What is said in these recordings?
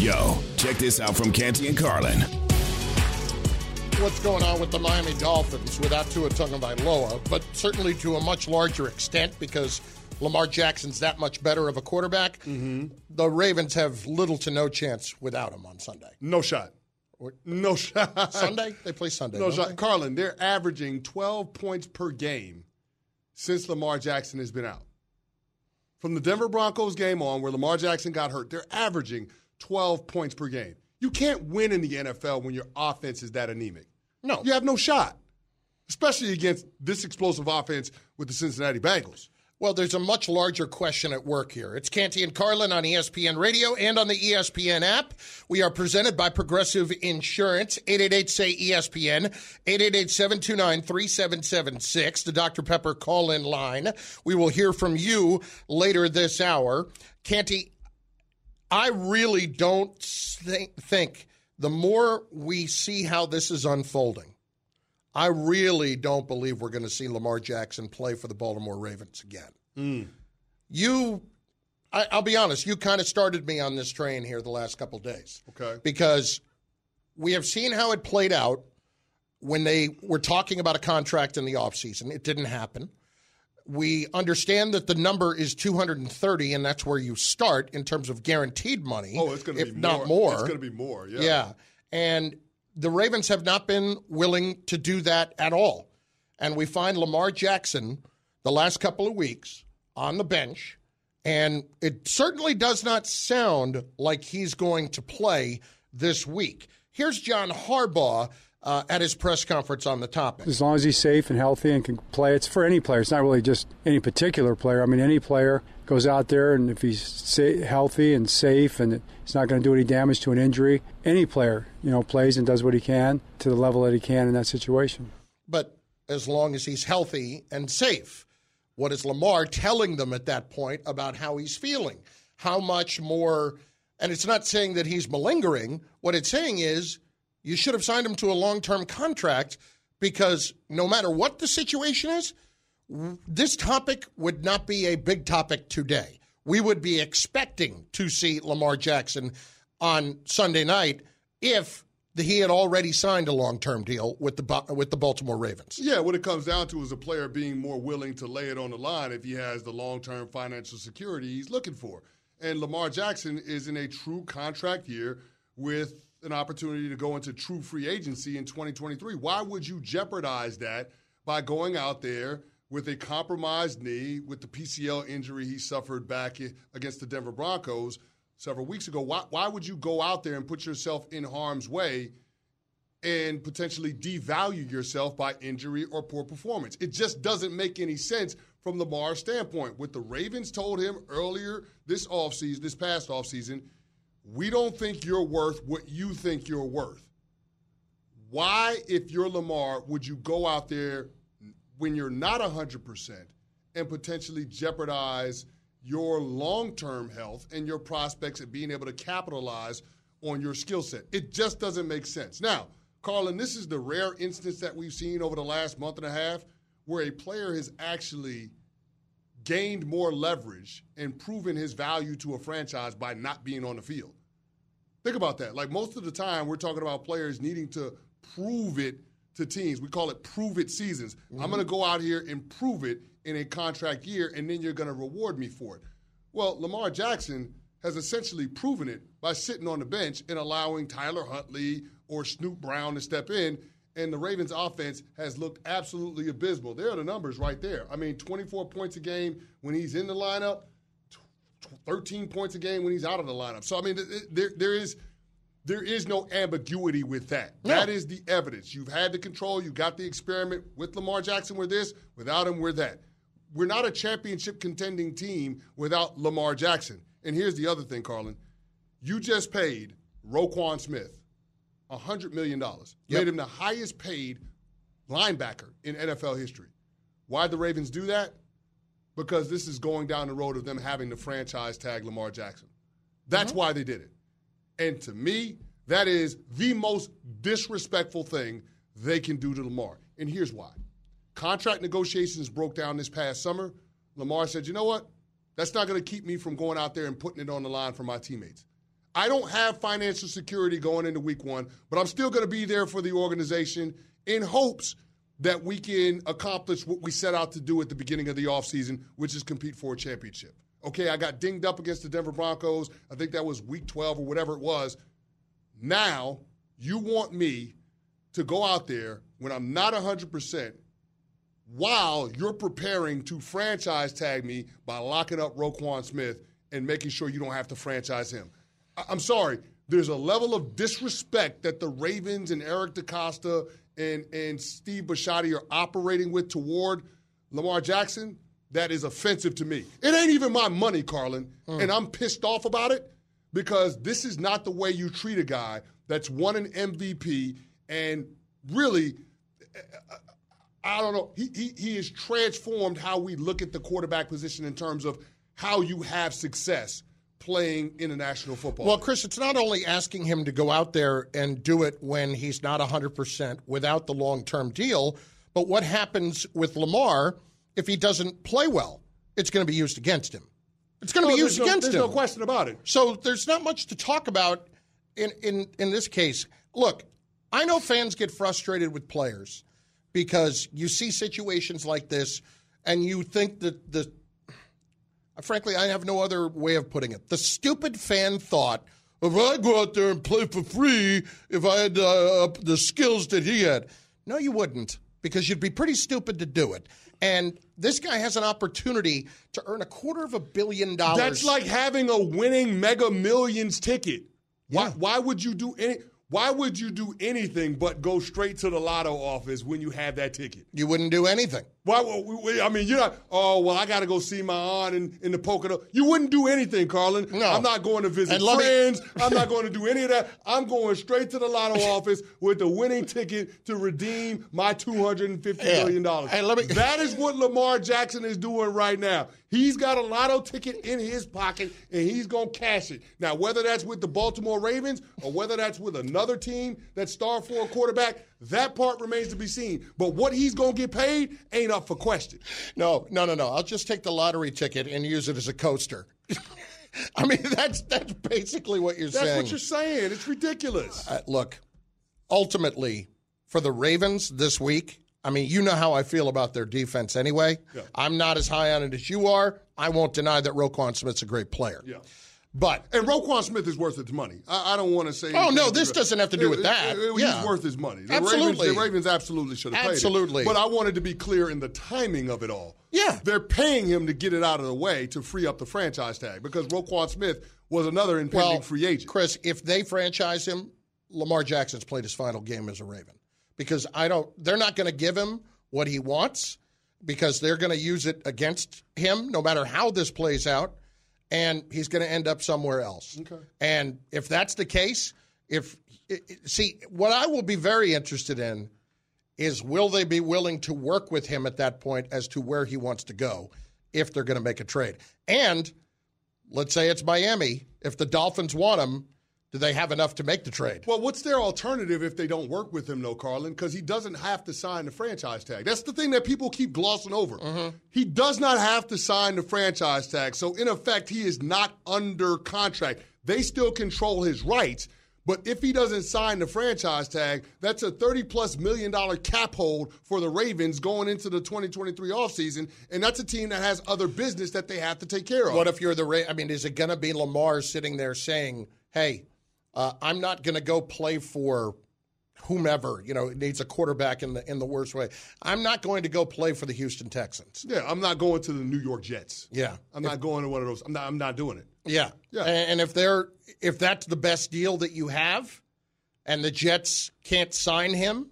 Yo, check this out from Canty and Carlin. What's going on with the Miami Dolphins without Tua Tagovailoa, but certainly to a much larger extent because Lamar Jackson's that much better of a quarterback. Mm-hmm. The Ravens have little to no chance without him on Sunday. No shot. No shot. Sunday? They play Sunday. No shot. they? Carlin, they're averaging 12 points per game since Lamar Jackson has been out. From the Denver Broncos game on, where Lamar Jackson got hurt, they're averaging 12 points per game. You can't win in the NFL when your offense is that anemic. No. You have no shot, especially against this explosive offense with the Cincinnati Bengals. Well, there's a much larger question at work here. It's Canty and Carlin on ESPN Radio and on the ESPN app. We are presented by Progressive Insurance, 888-SAY-ESPN, 888-729-3776, the Dr. Pepper call-in line. We will hear from you later this hour. Canty, I really don't think, think the more we see how this is unfolding, I really don't believe we're going to see Lamar Jackson play for the Baltimore Ravens again. Mm. You, I, I'll be honest, you kind of started me on this train here the last couple days. Okay. Because we have seen how it played out when they were talking about a contract in the offseason. It didn't happen. We understand that the number is 230, and that's where you start in terms of guaranteed money. Oh, it's going to be not more. more. It's going to be more. Yeah. Yeah. And the Ravens have not been willing to do that at all. And we find Lamar Jackson the last couple of weeks on the bench. And it certainly does not sound like he's going to play this week. Here's John Harbaugh uh, at his press conference on the topic. As long as he's safe and healthy and can play, it's for any player. It's not really just any particular player. I mean, any player goes out there, and if he's sa- healthy and safe and it's not going to do any damage to an injury, any player, you know, plays and does what he can to the level that he can in that situation. but as long as he's healthy and safe. What is Lamar telling them at that point about how he's feeling? How much more, and it's not saying that he's malingering. What it's saying is you should have signed him to a long term contract because no matter what the situation is, this topic would not be a big topic today. We would be expecting to see Lamar Jackson on Sunday night if he had already signed a long-term deal with the with the Baltimore Ravens. Yeah, what it comes down to is a player being more willing to lay it on the line if he has the long term financial security he's looking for. And Lamar Jackson is in a true contract year with an opportunity to go into true free agency in 2023. Why would you jeopardize that by going out there with a compromised knee, with the PCL injury he suffered back against the Denver Broncos several weeks ago? Why, why would you go out there and put yourself in harm's way and potentially devalue yourself by injury or poor performance. It just doesn't make any sense from Lamar's standpoint. What the Ravens told him earlier this offseason, this past offseason, we don't think you're worth what you think you're worth. Why, if you're Lamar, would you go out there when you're not 100% and potentially jeopardize your long term health and your prospects at being able to capitalize on your skill set? It just doesn't make sense. Now, Carlin, this is the rare instance that we've seen over the last month and a half where a player has actually gained more leverage and proven his value to a franchise by not being on the field. Think about that. Like most of the time, we're talking about players needing to prove it to teams. We call it prove it seasons. I'm going to mm-hmm. go out here and prove it in a contract year, and then you're going to reward me for it. Well, Lamar Jackson has essentially proven it by sitting on the bench and allowing Tyler Huntley or Snoop Brown to step in. And the Ravens offense has looked absolutely abysmal. There are the numbers right there. I mean, 24 points a game when he's in the lineup, 13 points a game when he's out of the lineup. So I mean, th- th- there there is there is no ambiguity with that. That is the evidence. You've had the control. You got the experiment with Lamar Jackson. We're this. Without him, we're that. We're not a championship contending team without Lamar Jackson. And here's the other thing, Carlin. You just paid Roquan Smith $100 million. Made him the highest paid linebacker in NFL history. Why'd the Ravens do that? Because this is going down the road of them having to franchise tag Lamar Jackson. That's mm-hmm. why they did it. And to me, that is the most disrespectful thing they can do to Lamar. And here's why. Contract negotiations broke down this past summer. Lamar said, you know what? That's not going to keep me from going out there and putting it on the line for my teammates. I don't have financial security going into week one, but I'm still going to be there for the organization in hopes that we can accomplish what we set out to do at the beginning of the offseason, which is compete for a championship. Okay, I got dinged up against the Denver Broncos. I think that was week 12 or whatever it was. Now, you want me to go out there when I'm not 100% while you're preparing to franchise tag me by locking up Roquan Smith and making sure you don't have to franchise him. I- I'm sorry. There's a level of disrespect that the Ravens and Eric DeCosta and, and Steve Bisciotti are operating with toward Lamar Jackson that is offensive to me. It ain't even my money, Carlin, and I'm pissed off about it because this is not the way you treat a guy that's won an MVP and really I don't know. He, he, he has transformed how we look at the quarterback position in terms of how you have success playing international football. Well, Chris, it's not only asking him to go out there and do it when he's not 100% without the long term deal, but what happens with Lamar if he doesn't play well? It's going to be used against him. It's going to No, be used no- against there's him. There's no question about it. So there's not much to talk about in, in, in this case. Look, I know fans get frustrated with players because you see situations like this and you think that the frankly, I have no other way of putting it. The stupid fan thought, if I go out there and play for free, if I had uh, the skills that he had. No, you wouldn't, because you'd be pretty stupid to do it. And this guy has an opportunity to earn a quarter of a billion dollars. That's like having a winning Mega Millions ticket. Why, Yeah. why would you do any? Why would you do anything but go straight to the lotto office when you have that ticket? you wouldn't do anything. Why? I mean, you're not. Oh well, I got to go see my aunt in, in the Pocono. You wouldn't do anything, Carlin. No. I'm not going to visit And let me- friends. I'm not going to do any of that. I'm going straight to the lotto office with the winning ticket to redeem my two hundred and fifty Yeah. million dollars. And let me- that is what Lamar Jackson is doing right now. He's got a lotto ticket in his pocket and he's going to cash it. Now, whether that's with the Baltimore Ravens or whether that's with another team that's star for a quarterback, that part remains to be seen. But what he's going to get paid ain't up for question. No, no, no, no. I'll just take the lottery ticket and use it as a coaster. I mean, that's that's basically what you're That's saying. That's what you're saying. It's ridiculous. Uh, look, ultimately, for the Ravens this week, I mean, you know how I feel about their defense anyway. Yeah. I'm not as high on it as you are. I won't deny that Roquan Smith's a great player. yeah. But And Roquan Smith is worth his money. I, I don't want to say. Oh, no, this doesn't have to do with uh, that. It- it- He's Yeah. worth his money. The Absolutely. Ravens, the Ravens absolutely should have him. Absolutely. But I wanted to be clear in the timing of it all. Yeah. They're paying him to get it out of the way to free up the franchise tag because Roquan Smith was another impending well, free agent. Chris, if they franchise him, Lamar Jackson's played his final game as a Raven because I don't. They're not going to give him what he wants because they're going to use it against him no matter how this plays out, and he's going to end up somewhere else. Okay. And if that's the case, if see what I will be very interested in is will they be willing to work with him at that point as to where he wants to go if they're going to make a trade and let's say it's Miami. If the Dolphins want him, do they have enough to make the trade? Well, what's their alternative if they don't work with him, though, Carlin? Because he doesn't have to sign the franchise tag. That's the thing that people keep glossing over. Mm-hmm. He does not have to sign the franchise tag. So, in effect, he is not under contract. They still control his rights. But if he doesn't sign the franchise tag, that's a 30 plus million dollar cap hold for the Ravens going into the 2023 offseason. And that's a team that has other business that they have to take care of. What if you're the Ra- I mean, is it going to be Lamar sitting there saying, "Hey, uh, I'm not going to go play for whomever you know needs a quarterback in the in the worst way. I'm not going to go play for the Houston Texans." yeah, I'm not going to the New York Jets. Yeah. I'm not going to one of those. I'm not, I'm not doing it. Yeah. Yeah. And, and if they're if that's the best deal that you have, and the Jets can't sign him,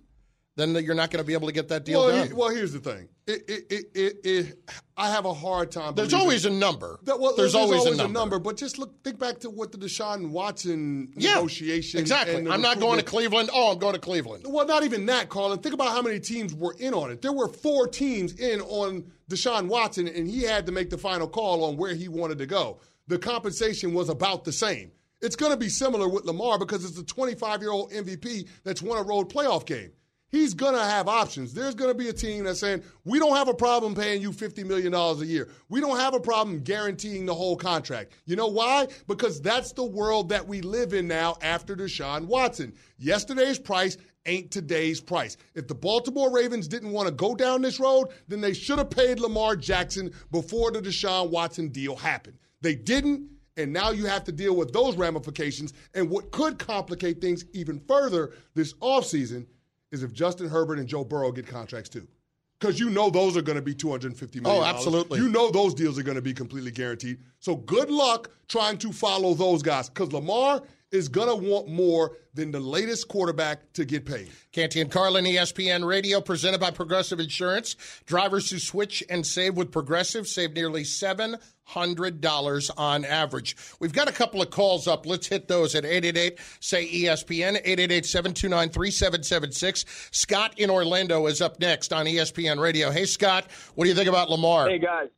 then you're not going to be able to get that deal Well, done. he- well, here's the thing. It, it, it, it, I have a hard time. there's always a number. That- well, there's, always, a, number. But just look, think back to what the Deshaun Watson Yeah, negotiation. Exactly. I'm not going to Cleveland. Oh, I'm going to Cleveland. Well, not even that, Carlin. Think about how many teams were in on it. There were four teams in on Deshaun Watson, and he had to make the final call on where he wanted to go. The compensation was about the same. It's going to be similar with Lamar because it's a 25 year old MVP that's won a road playoff game. He's going to have options. There's going to be a team that's saying, we don't have a problem paying you $50 million a year. We don't have a problem guaranteeing the whole contract. You know why? Because that's the world that we live in now after Deshaun Watson. Yesterday's price ain't today's price. If the Baltimore Ravens didn't want to go down this road, then they should have paid Lamar Jackson before the Deshaun Watson deal happened. They didn't. And now you have to deal with those ramifications. And what could complicate things even further this offseason is if Justin Herbert and Joe Burrow get contracts too. Because you know those are going to be $250 million. Oh, absolutely. You know those deals are going to be completely guaranteed. So good luck trying to follow those guys. Because Lamar is going to want more than the latest quarterback to get paid. Canty and Carlin, ESPN Radio, presented by Progressive Insurance. Drivers who switch and save with Progressive save nearly $700 on average. We've got a couple of calls up. Let's hit those at 888 say ESPN, 888 729 3776. Scott in Orlando is up next on ESPN Radio. Hey, Scott, what do you think about Lamar? Hey, guys.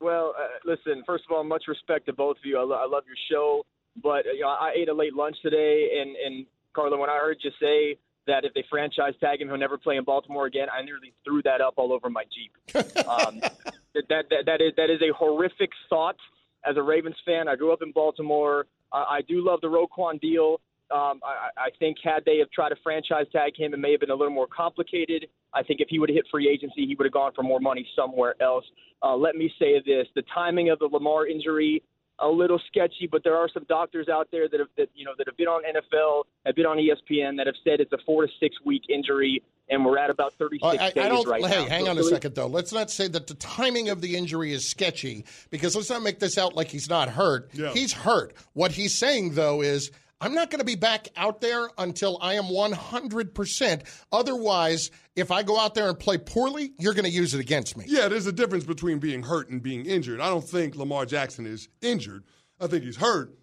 Well, uh, listen, first of all, much respect to both of you. I, lo- I love your show. But you know, I ate a late lunch today, and and Carla, when I heard you say that if they franchise tag him, he'll never play in Baltimore again, I nearly threw that up all over my Jeep. um, that, that that is that is a horrific thought. As a Ravens fan, I grew up in Baltimore. Uh, I do love the Roquan deal. Um, I, I think had they have tried to franchise tag him, it may have been a little more complicated. I think if he would have hit free agency, he would have gone for more money somewhere else. Uh, let me say this: the timing of the Lamar injury a little sketchy, but there are some doctors out there that have that you know that have been on NFL, have been on ESPN that have said it's a four to six week injury, and we're at about thirty six I, days I don't, right hey, now. hang So on a really- second though. Let's not say that the timing of the injury is sketchy because let's not make this out like he's not hurt. Yeah. He's hurt. What he's saying though is. I'm not going to be back out there until I am 100%. Otherwise, if I go out there and play poorly, you're going to use it against me. Yeah, there's a difference between being hurt and being injured. I don't think Lamar Jackson is injured. I think he's hurt.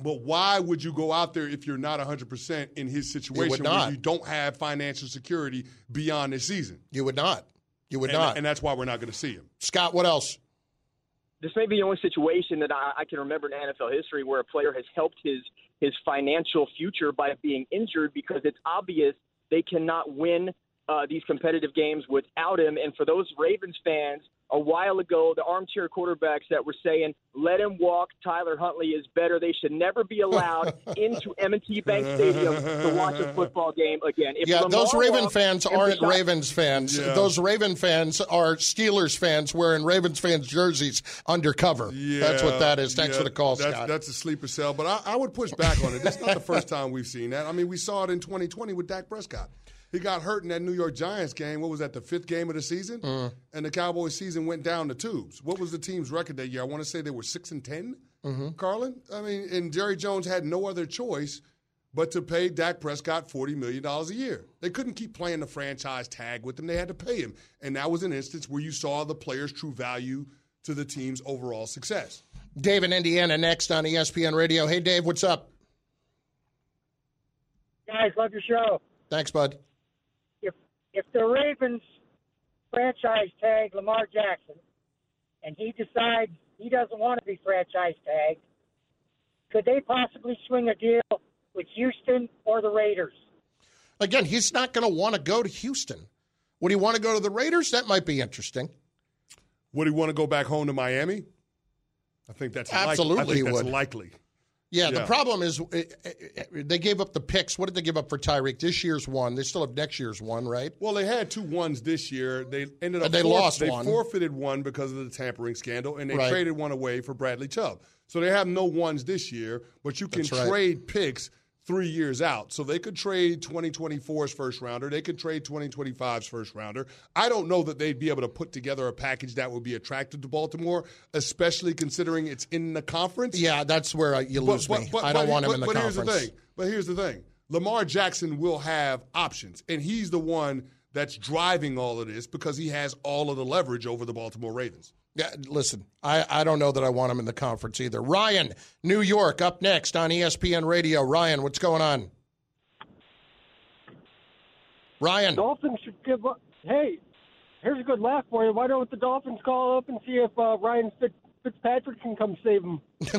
But why would you go out there if you're not 100% in his situation not. where you don't have financial security beyond this season? You would not. You would And, not. and that's why we're not going to see him. Scott, what else? this may be the only situation that I, I can remember in NFL history where a player has helped his his financial future by being injured because it's obvious they cannot win uh, these competitive games without him. And for those Ravens fans, a while ago, the armchair quarterbacks that were saying, "Let him walk," Tyler Huntley is better. They should never be allowed into M&T Bank Stadium to watch a football game again. If Yeah, Lamar those Raven walks fans aren't Rashad- Ravens fans. Yeah. Those Raven fans are Steelers fans wearing Ravens fans jerseys undercover. that's what that is. Thanks yeah, for the call, that's, Scott. That's a sleeper cell, but I, I would push back on it. That's not the first time we've seen that. I mean, we saw it in 2020 with Dak Prescott. He got hurt in that New York Giants game. What was that, the fifth game of the season? Mm. And the Cowboys season went down the tubes. What was the team's record that year? I want to say they were 6 and 10, Mm-hmm. Carlin. I mean, and Jerry Jones had no other choice but to pay Dak Prescott $40 million a year. They couldn't keep playing the franchise tag with him. They had to pay him. And that was an instance where you saw the player's true value to the team's overall success. Dave in Indiana next on ESPN Radio. Hey, Dave, what's up? Guys, love your show. Thanks, bud. If if the Ravens franchise tag Lamar Jackson and he decides he doesn't want to be franchise tagged, could they possibly swing a deal with Houston or the Raiders? Again, he's not going to want to go to Houston. Would he want to go to the Raiders? That might be interesting. Would he want to go back home to Miami? I think that's Absolutely likely. I think that's would. likely. Yeah, the problem is eh, eh, eh, they gave up the picks. What did they give up for Tyreek? This year's one. They still have next year's one, right? Well, they had two ones this year. They ended up they forf- lost they one. forfeited one because of the tampering scandal, and they Right. traded one away for Bradley Chubb. So they have no ones this year, but you can right. trade picks three years out. So they could trade 2024's first rounder. They could trade 2025's first rounder. I don't know that they'd be able to put together a package that would be attractive to Baltimore, especially considering it's in the conference. Yeah, that's where uh, you lose me. I don't but- want him but- in the but conference. here's the thing. But here's the thing. Lamar Jackson will have options, and he's the one that's driving all of this because he has all of the leverage over the Baltimore Ravens. Listen, I, I don't know that I want him in the conference either. Ryan, New York, up next on ESPN Radio. Ryan, what's going on? Ryan, Dolphins should give up. Hey, here's a good laugh for you. Why don't the Dolphins call up and see if uh, Ryan Fitz, Fitzpatrick can come save them?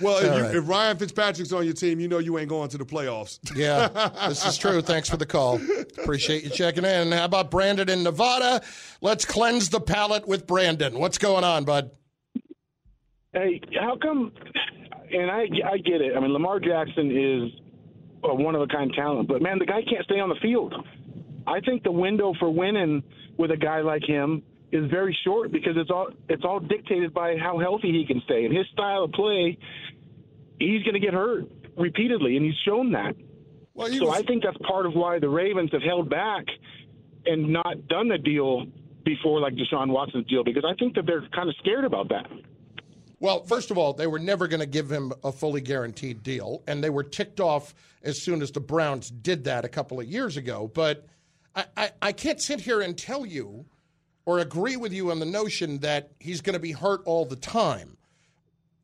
Well, if, you, right. if Ryan Fitzpatrick's on your team, you know you ain't going to the playoffs. Yeah, this is true. Thanks for the call. Appreciate you checking in. How about Brandon in Nevada? Let's cleanse the palate with Brandon. What's going on, bud? Hey, how come? And I I get it. I mean, Lamar Jackson is a one of a kind talent, but man, the guy can't stay on the field. I think the window for winning with a guy like him is very short because it's all it's all dictated by how healthy he can stay and his style of play. He's going to get hurt repeatedly, and he's shown that. Well, So was, I think that's part of why the Ravens have held back and not done the deal before, like Deshaun Watson's deal, because I think that they're kind of scared about that. Well, first of all, they were never going to give him a fully guaranteed deal, and they were ticked off as soon as the Browns did that a couple of years ago. But I, I, I can't sit here and tell you or agree with you on the notion that he's going to be hurt all the time.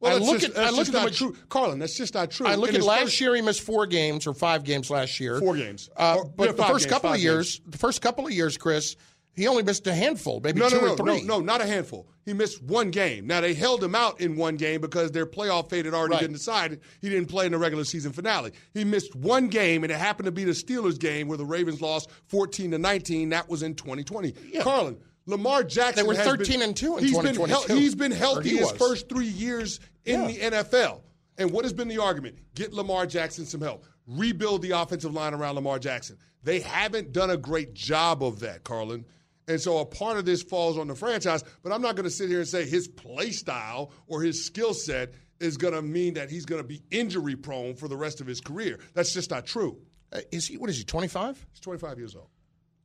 well, I that's look just, at- that's I look at not true. Carlin, that's just not true. I look In at last first- year; he missed four games or five games last year. Four games. Uh, Or- but yeah, the first games, couple of years, the first couple of years, Chris, he only missed a handful, maybe No, two no, no, or three. no, no, not a handful. He missed one game. Now they held him out in one game because their playoff fate had already Right. been decided. He didn't play in the regular season finale. He missed one game, and it happened to be the Steelers game where the Ravens lost 14 to 19. That was in 2020. Carlin, Lamar Jackson. They were 13 been, and 2 in he's been 2022. he's been healthy he his first three years in Yeah. the NFL. And what has been the argument? Get Lamar Jackson some help. Rebuild the offensive line around Lamar Jackson. They haven't done a great job of that, Carlin. And so a part of this falls on the franchise, but I'm not going to sit here and say his play style or his skill set is going to mean that he's going to be injury prone for the rest of his career. That's just not true. Uh, is he? What is he? Twenty five? He's 25 years old.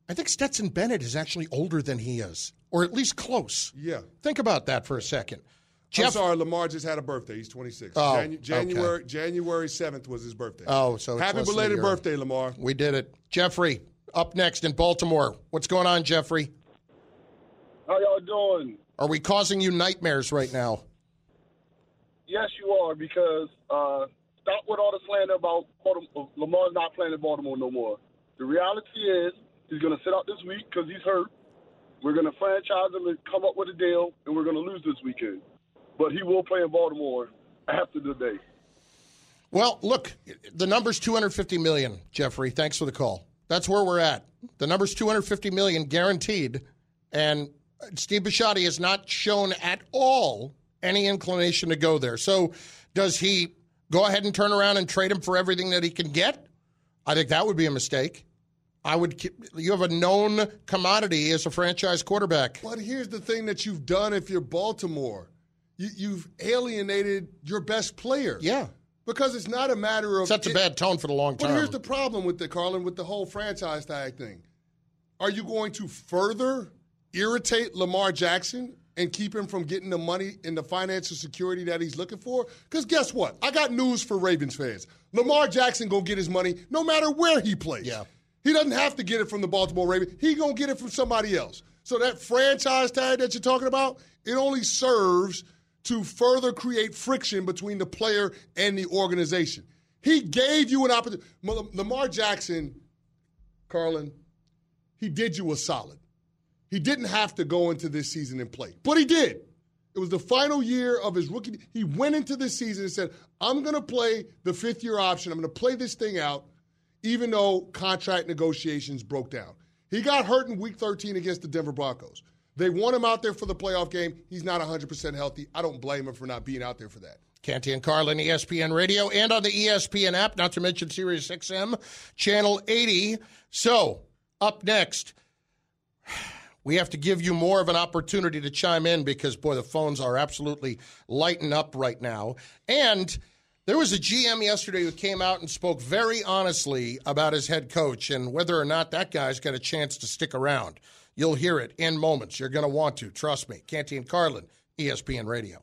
I think Stetson Bennett is actually older than he is, or at least close. Yeah. Think about that for a second. I'm Jeff, sorry, Lamar just had a birthday. He's 26. Oh, Janu- okay. January January 7th was his birthday. Oh, so happy less belated birthday, Lamar. we did it. Jeffrey, up next in Baltimore. What's going on, Jeffrey? How y'all doing? Are we causing you nightmares right now? Yes, you are because uh, stop with all the slander about Baltimore. Lamar's not playing in Baltimore no more. The reality is he's going to sit out this week because he's hurt. We're going to franchise him and come up with a deal, and we're going to lose this weekend. But he will play in Baltimore after the day. Well, look, the number's 250 million, Jeffrey. Thanks for the call. That's where we're at. The number's 250 million guaranteed, and Steve Bisciotti has not shown at all any inclination to go there. So, does he go ahead and turn around and trade him for everything that he can get? I think that would be a mistake. I would. You have a known commodity as a franchise quarterback. But here's the thing that you've done if you're Baltimore. You, you've alienated your best player. Yeah, Because it's not a matter of. sets a bad tone for the long term. But here's the problem with the Carlin, with the whole franchise tag thing. Are you going to further irritate Lamar Jackson and keep him from getting the money and the financial security that he's looking for? Because guess what? I got news for Ravens fans. Lamar Jackson gonna get his money no matter where he plays. Yeah. He doesn't have to get it from the Baltimore Ravens. He gonna get it from somebody else. So that franchise tag that you're talking about, it only serves to further create friction between the player and the organization. He gave you an opportunity. Lamar Jackson, Carlin, he did you a solid. He didn't have to go into this season and play, but he did. It was the final year of his rookie. He went into this season and said, I'm going to play the fifth year option. I'm going to play this thing out, even though contract negotiations broke down. He got hurt in week 13 against the Denver Broncos. They want him out there for the playoff game. He's not 100% healthy. I don't blame him for not being out there for that. Canty and Carlin, ESPN Radio, and on the ESPN app, not to mention Sirius XM, Channel 80. So, up next, we have to give you more of an opportunity to chime in because, boy, the phones are absolutely lighting up right now. And there was a GM yesterday who came out and spoke very honestly about his head coach and whether or not that guy's got a chance to stick around. You'll hear it in moments. You're going to want to. Trust me. Canty and Carlin, ESPN Radio.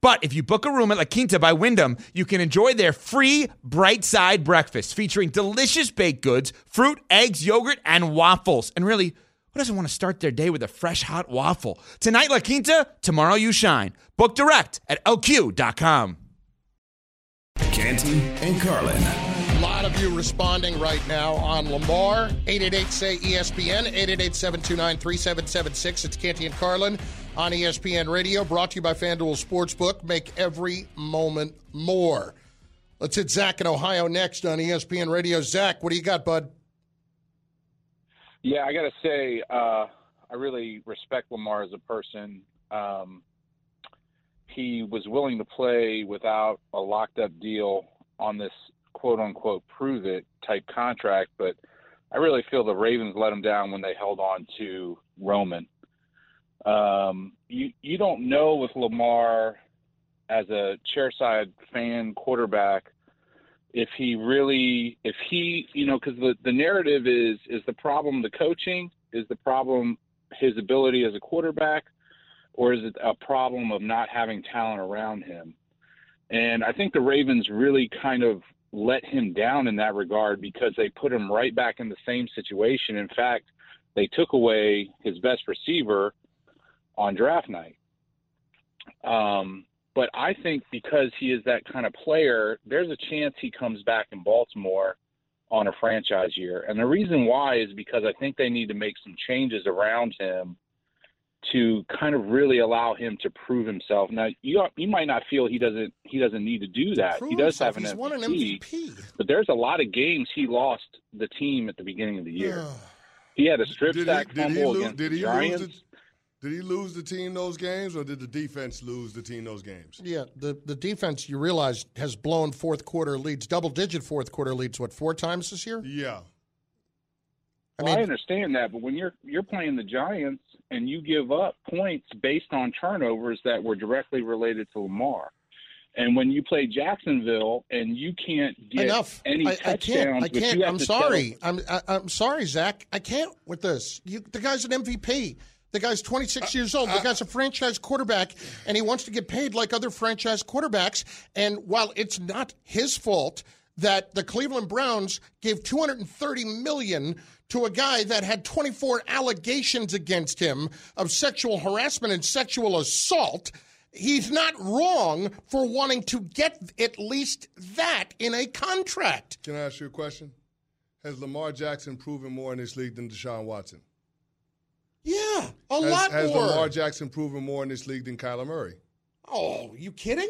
But if you book a room at La Quinta by Wyndham, you can enjoy their free bright side breakfast featuring delicious baked goods, fruit, eggs, yogurt, and waffles. And really, who doesn't want to start their day with a fresh hot waffle? Tonight, La Quinta, tomorrow, you shine. Book direct at lq.com. Canty and Carlin. A lot of you responding right now on Lamar. 888 say ESPN, 888 729 3776. It's Canty and Carlin on ESPN Radio, brought to you by FanDuel Sportsbook. Make every moment more. Let's hit Zach in Ohio next on ESPN Radio. Zach, what do you got, bud? Yeah, I got to say, uh, I really respect Lamar as a person. Um, he was willing to play without a locked up deal on this quote unquote prove it type contract, but I really feel the Ravens let him down when they held on to Roman. Um, you you don't know with Lamar as a chairside fan quarterback if he really if he you know because the the narrative is is the problem the coaching? Is the problem his ability as a quarterback? Or is it a problem of not having talent around him? And i think the ravens really kind of let him down in that regard because they put him right back in the same situation. In fact they took away his best receiver on draft night um, but I think because he is that kind of player, there's a chance he comes back in Baltimore on a franchise year. And the reason why is because I think they need to make some changes around him to kind of really allow him to prove himself. Now, you you might not feel he doesn't he doesn't need to do that. Prove he does himself. have an He's MVP, won an MVP. but there's a lot of games he lost the team at the beginning of the year. he had a strip Did sack he, did he, fumble lose, against did the he Giants. Lose the, did he lose the team those games, or did the defense lose the team those games? Yeah, the, the defense, you realize, has blown fourth quarter leads, double digit fourth quarter leads, what, four times this year? Yeah. I well, I understand that, but when you're you're playing the Giants and you give up points based on turnovers that were directly related to Lamar, and when you play Jacksonville and you can't get Enough. any I, I touchdowns, can't. I can't. You have I'm to sorry. settle- I'm I, I'm sorry, Zach. I can't with this. You, the guy's an MVP. The guy's 26 Uh, years old. The guy's a franchise quarterback, and he wants to get paid like other franchise quarterbacks. And while it's not his fault that the Cleveland Browns gave 230 million to a guy that had 24 allegations against him of sexual harassment and sexual assault, he's not wrong for wanting to get at least that in a contract. Can I ask you a question? Has Lamar Jackson proven more in this league than Deshaun Watson? Yeah, a has, lot has more. Lamar Jackson proven more in this league than Kyler Murray? Oh, you kidding?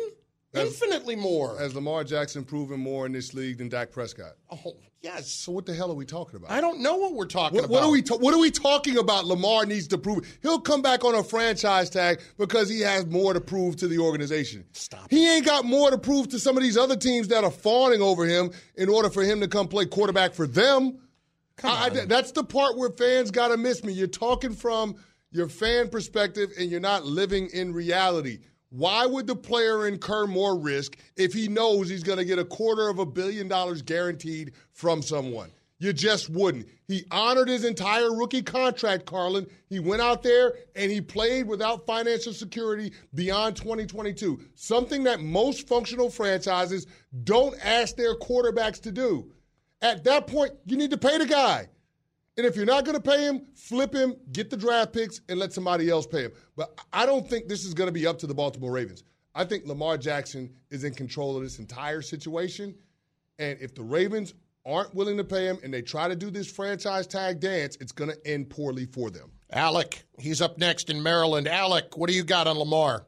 Has- Infinitely more. Has Lamar Jackson proven more in this league than Dak Prescott? Oh, yes. So what the hell are we talking about? I don't know what we're talking What, about. what are we? ta- what are we talking about? Lamar needs to prove. He'll come back on a franchise tag because he has more to prove to the organization. Stop. He ain't got more to prove to some of these other teams that are fawning over him in order for him to come play quarterback for them. I- that's the part where fans got to miss me. You're talking from your fan perspective and you're not living in reality. Why would the player incur more risk if he knows he's going to get a quarter of a billion dollars guaranteed from someone? You just wouldn't. He honored his entire rookie contract, Carlin. He went out there and he played without financial security beyond 2022. Something that most functional franchises don't ask their quarterbacks to do. At that point, you need to pay the guy. And if you're not going to pay him, flip him, get the draft picks, and let somebody else pay him. But I don't think this is going to be up to the Baltimore Ravens. I think Lamar Jackson is in control of this entire situation. And if the Ravens aren't willing to pay him and they try to do this franchise tag dance, it's going to end poorly for them. Alec, he's up next in Maryland. Alec, what do you got on Lamar?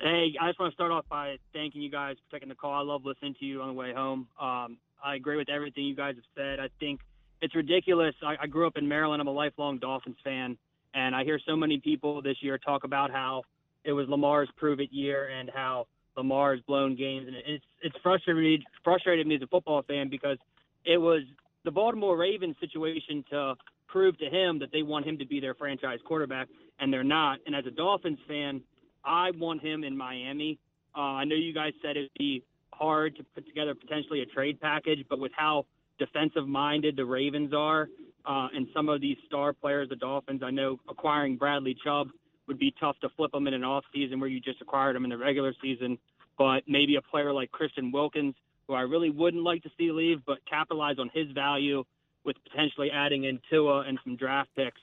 Hey, I just want to start off by thanking you guys for taking the call. I love listening to you on the way home. Um, I agree with everything you guys have said. I think it's ridiculous. I, I grew up in Maryland. I'm a lifelong Dolphins fan, and I hear so many people this year talk about how it was Lamar's prove it year and how Lamar's blown games, and it's it's frustrated me frustrated me as a football fan because it was the Baltimore Ravens situation to prove to him that they want him to be their franchise quarterback, and they're not. And as a Dolphins fan, I want him in Miami. Uh, I know you guys said it'd be hard to put together potentially a trade package, but with how defensive minded the Ravens are uh, and some of these star players, the Dolphins, I know acquiring Bradley Chubb would be tough to flip them in an off season where you just acquired them in the regular season. But maybe a player like Christian Wilkins, who I really wouldn't like to see leave, but capitalize on his value with potentially adding in Tua and some draft picks.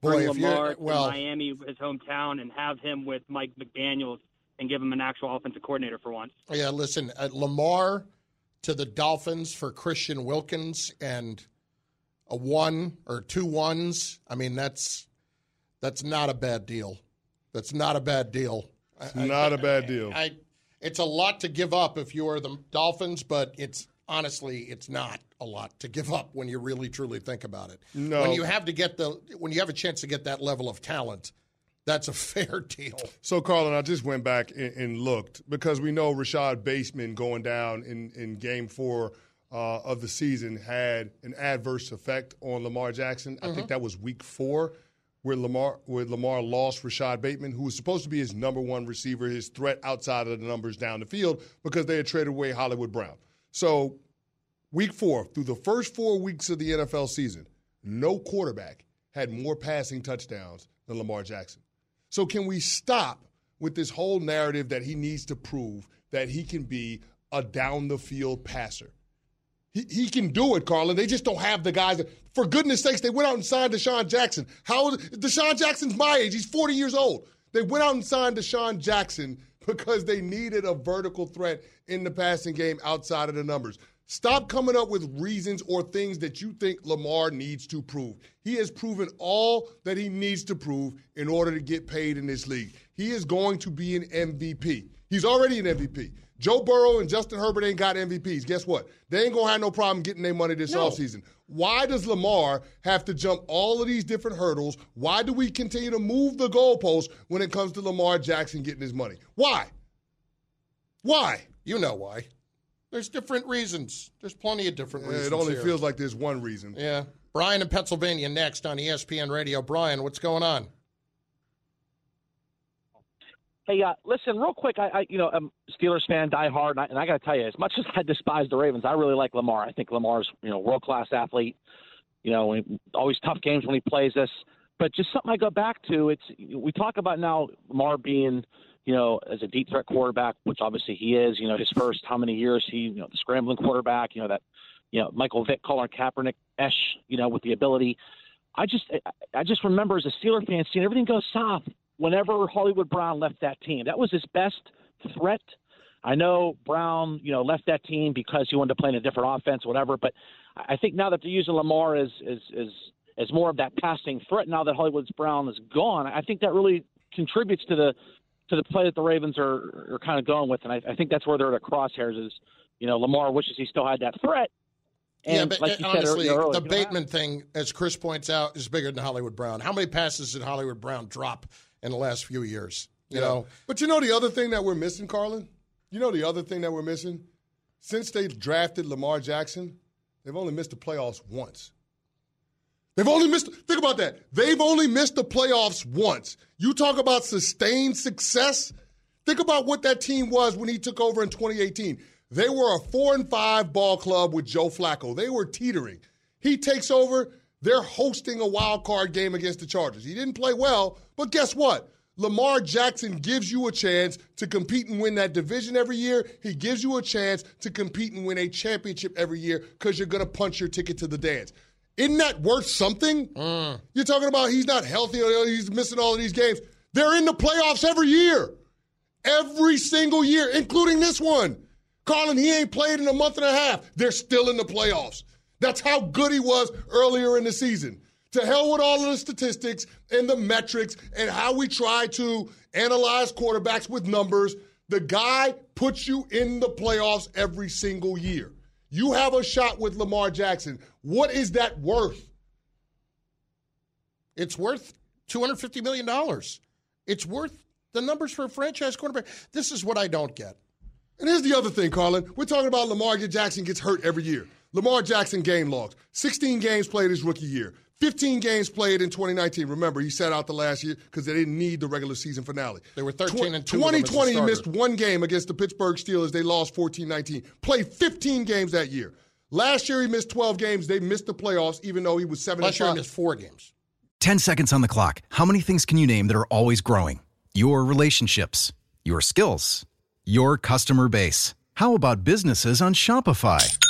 Boy, Bring Lamar well- to Miami, his hometown, and have him with Mike McDaniels and give him an actual offensive coordinator for once. Yeah, listen, uh, Lamar to the Dolphins for Christian Wilkins and a one or two ones. I mean, that's that's not a bad deal. That's not a bad deal. It's not a bad deal. I, it's a lot to give up if you are the Dolphins, but it's honestly it's not a lot to give up when you really truly think about it. No. When you have to get the when you have a chance to get that level of talent, that's a fair deal. So, Carlin, I just went back and, and looked because we know Rashod Bateman going down in, in game four uh, of the season had an adverse effect on Lamar Jackson. I think that was week four where Lamar where Lamar lost Rashod Bateman, who was supposed to be his number one receiver, his threat outside of the numbers down the field because they had traded away Hollywood Brown. So week four, through the first four weeks of the NFL season, no quarterback had more passing touchdowns than Lamar Jackson. So can we stop with this whole narrative that he needs to prove that he can be a down the field passer? He, he can do it, Carlin. They just don't have the guys. For goodness sakes, they went out and signed DeSean Jackson. How DeSean Jackson's my age. He's 40 years old. They went out and signed DeSean Jackson because they needed a vertical threat in the passing game outside of the numbers. Stop coming up with reasons or things that you think Lamar needs to prove. He has proven all that he needs to prove in order to get paid in this league. He is going to be an MVP. He's already an MVP. Joe Burrow and Justin Herbert ain't got MVPs. Guess what? They ain't gonna have no problem getting their money this No. offseason. Why does Lamar have to jump all of these different hurdles? Why do we continue to move the goalposts when it comes to Lamar Jackson getting his money? Why? Why? You know why. There's different reasons. There's plenty of different Yeah, reasons. it only here. feels like there's one reason. Yeah. Brian in Pennsylvania next on ESPN Radio. Brian, what's going on? Hey, uh, listen, real quick. I, I, you know, I'm Steelers fan, die hard, and I, and I got to tell you, as much as I despise the Ravens, I really like Lamar. I think Lamar's, you know, world class athlete. You know, always tough games when he plays us. But just something I go back to. It's we talk about now Lamar being, you know, as a deep threat quarterback, which obviously he is. You know, his first how many years he, you know, the scrambling quarterback. You know that, you know, Michael Vick, Colin Kaepernick, Esh. You know, with the ability. I just I just remember as a Steeler fan seeing everything go south whenever Hollywood Brown left that team. That was his best threat. I know Brown, you know, left that team because he wanted to play in a different offense, whatever. But I think now that they're using Lamar as as as, as more of that passing threat, now that Hollywood's Brown is gone, I think that really contributes to the to the play that the Ravens are are kind of going with, and I, I think that's where they're at the crosshairs. Is you know Lamar wishes he still had that threat. And yeah, but like you uh, honestly, said earlier, the Bateman thing, as Chris points out, is bigger than Hollywood Brown. How many passes did Hollywood Brown drop in the last few years? You Yeah. know, But you know the other thing that we're missing, Carlin? You know the other thing that we're missing? Since they drafted Lamar Jackson, they've only missed the playoffs once. They've only missed, think about that. They've only missed the playoffs once. You talk about sustained success. Think about what that team was when he took over in 2018. They were a four and five ball club with Joe Flacco. They were teetering. He takes over. They're hosting a wild card game against the Chargers. He didn't play well, but guess what? Lamar Jackson gives you a chance to compete and win that division every year. He gives you a chance to compete and win a championship every year because you're going to punch your ticket to the dance. Isn't that worth something? You're talking about he's not healthy he's missing all of these games. They're in the playoffs every year. Every single year, including this one. Colin, he ain't played in a month and a half. They're still in the playoffs. That's how good he was earlier in the season. To hell with all of the statistics and the metrics and how we try to analyze quarterbacks with numbers. The guy puts you in the playoffs every single year. You have a shot with Lamar Jackson. What is that worth? It's worth $250 million. It's worth the numbers for a franchise quarterback. This is what I don't get. And here's the other thing, Carlin. We're talking about Lamar Jackson gets hurt every year. Lamar Jackson game logs. 16 games played his rookie year. 15 games played in 2019. Remember, he sat out the last year because they didn't need the regular season finale. They were 13 and 2. 2020 he missed one game against the Pittsburgh Steelers. They lost 14-19. Played 15 games that year. Last year he missed 12 games. They missed the playoffs, even though he was seven. Last year he missed four games. 10 seconds on the clock. How many things can you name that are always growing? Your relationships, your skills, your customer base. How about businesses on Shopify?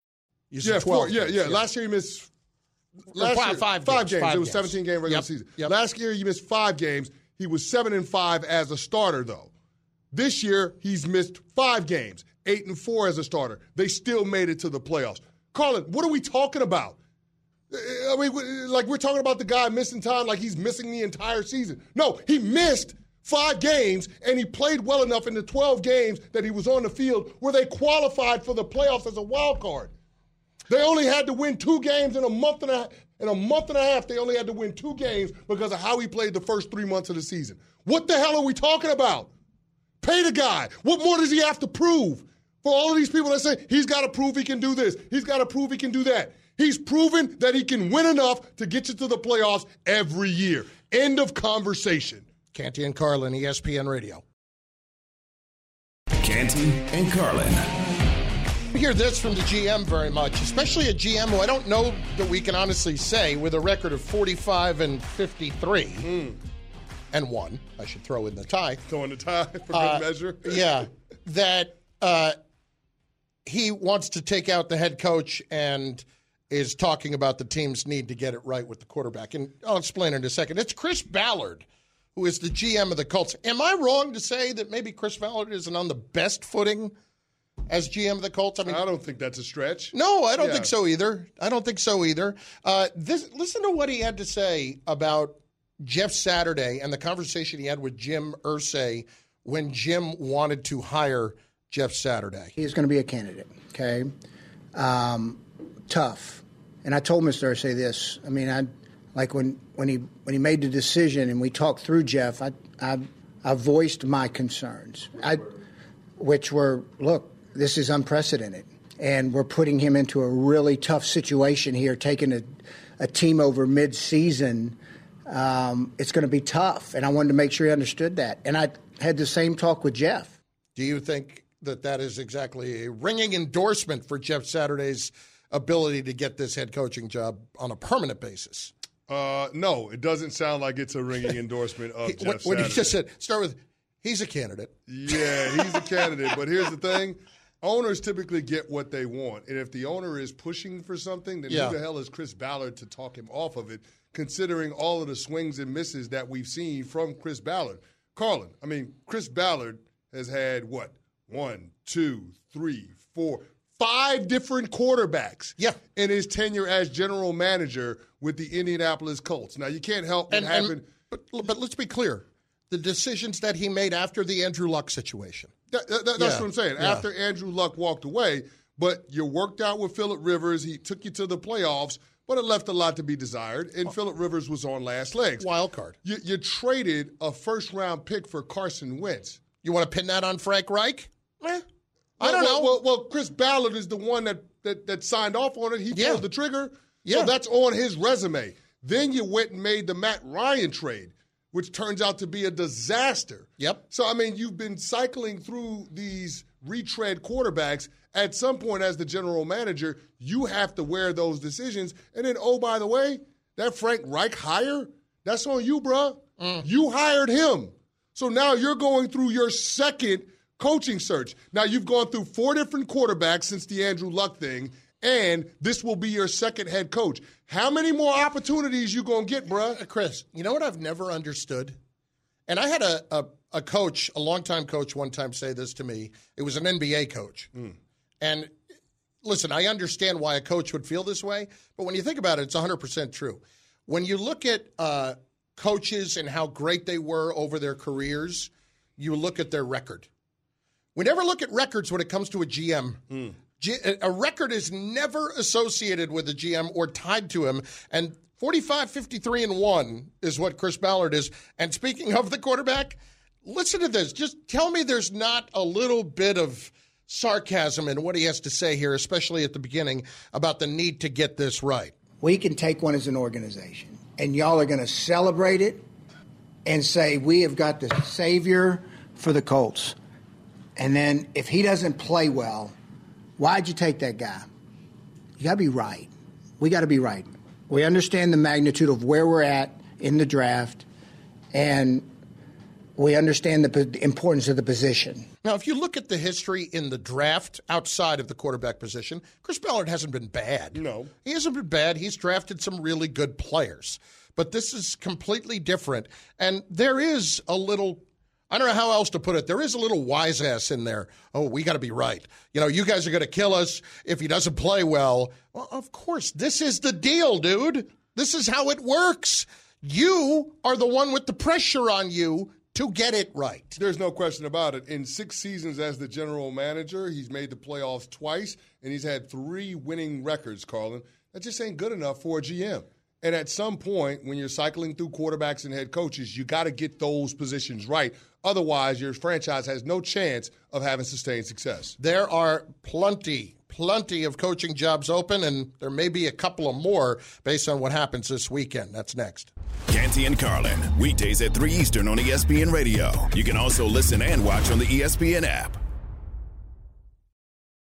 Yeah, four, yeah, yeah. Last year you missed last five- year, five five games, games. five it was games. 17 game regular Yep, season. yep. Last year you missed five games. He was seven and five as a starter, though. This year he's missed five games, eight and four as a starter. They still made it to the playoffs. Carlin, what are we talking about? I mean, like we're talking about the guy missing time, like he's missing the entire season. No, he missed five games, and he played well enough in the 12 games that he was on the field where they qualified for the playoffs as a wild card. They only had to win two games in a month and a in a month and a half. They only had to win two games because of how he played the first three months of the season. What the hell are we talking about? Pay the guy. What more does he have to prove? For all of these people that say he's got to prove he can do this, he's got to prove he can do that. He's proven that he can win enough to get you to the playoffs every year. End of conversation. Canty and Carlin, ESPN Radio. Canty and Carlin. Hear this from the GM very much, especially a GM who I don't know that we can honestly say with a record of 45 and 53 and one. I should throw in the tie. Throw in the tie for good Uh, measure. yeah, that uh, he wants to take out the head coach and is talking about the team's need to get it right with the quarterback. And I'll explain in a second. It's Chris Ballard, who is the GM of the Colts. Am I wrong to say that maybe Chris Ballard isn't on the best footing as GM of the Colts? I mean, I don't think that's a stretch. no, I don't Yeah. think so either. I don't think so either. Uh, this, listen to what he had to say about Jeff Saturday and the conversation he had with Jim Irsay when Jim wanted to hire Jeff Saturday. He's going to be a candidate, okay? Um, tough. And I told Mr. Irsay this. I mean, I like when, when he when he made the decision and we talked through Jeff. I I, I voiced my concerns, I, which were look, this is unprecedented, and we're putting him into a really tough situation here, taking a, a team over mid-season. Um, it's going to be tough, and I wanted to make sure he understood that. And I had the same talk with Jeff. Do you think that that is exactly a ringing endorsement for Jeff Saturday's ability to get this head coaching job on a permanent basis? Uh, no, it doesn't sound like it's a ringing endorsement of He- Jeff when, when he Saturday. just said, start with, he's a candidate. Yeah, he's a candidate. But here's the thing owners typically get what they want. And if the owner is pushing for something, then Yeah. who the hell is Chris Ballard to talk him off of it, considering all of the swings and misses that we've seen from Chris Ballard? Carlin, I mean, Chris Ballard has had what? One, two, three, four, five different quarterbacks yeah. in his tenure as general manager with the Indianapolis Colts. Now, you can't help what happened. but, but let's be clear the decisions that he made after the Andrew Luck situation. That- that- that's Yeah, what I'm saying. yeah. After Andrew Luck walked away, but you worked out with Philip Rivers. He took you to the playoffs, but it left a lot to be desired. And oh. Philip Rivers was on last legs. Wild card. You, you traded a first round pick for Carson Wentz. You want to pin that on Frank Reich? Eh. I don't well, know. Well, well, Chris Ballard is the one that, that, that signed off on it. He yeah. pulled the trigger. Yeah. So that's on his resume. Then you went and made the Matt Ryan trade, which turns out to be a disaster. Yep. So, I mean, you've been cycling through these retread quarterbacks. At some point, as the general manager, you have to wear those decisions. And then, oh, by the way, that Frank Reich hire, that's on you, bruh. Mm. You hired him. So now you're going through your second coaching search. Now you've gone through four different quarterbacks since the Andrew Luck thing, and this will be your second head coach. How many more opportunities you gonna get, bruh? Uh, Chris, you know what I've never understood? And I had a, a, a coach, a longtime coach, one time say this to me. It was an NBA coach. Mm. And listen, I understand why a coach would feel this way, but when you think about it, it's 100% true. When you look at uh, coaches and how great they were over their careers, you look at their record. We never look at records when it comes to a GM. Mm. G- a record is never associated with a GM or tied to him. And 45, 53, and 1 is what Chris Ballard is. And speaking of the quarterback, listen to this. Just tell me there's not a little bit of sarcasm in what he has to say here, especially at the beginning, about the need to get this right. We can take one as an organization, and y'all are going to celebrate it and say, We have got the savior for the Colts. And then if he doesn't play well, why'd you take that guy? You got to be right. We got to be right. We understand the magnitude of where we're at in the draft, and we understand the importance of the position. Now, if you look at the history in the draft outside of the quarterback position, Chris Ballard hasn't been bad. No. He hasn't been bad. He's drafted some really good players. But this is completely different. And there is a little I don't know how else to put it. There is a little wise ass in there. Oh, we got to be right. You know, you guys are going to kill us if he doesn't play well. Well, of course, this is the deal, dude. This is how it works. You are the one with the pressure on you to get it right. There's no question about it. In six seasons as the general manager, he's made the playoffs twice, and he's had three winning records, Carlin. That just ain't good enough for a GM. And at some point, when you're cycling through quarterbacks and head coaches, you got to get those positions right. Otherwise, your franchise has no chance of having sustained success. There are plenty, plenty of coaching jobs open, and there may be a couple of more based on what happens this weekend. That's next. Canty and Carlin, weekdays at 3 Eastern on ESPN Radio. You can also listen and watch on the ESPN app.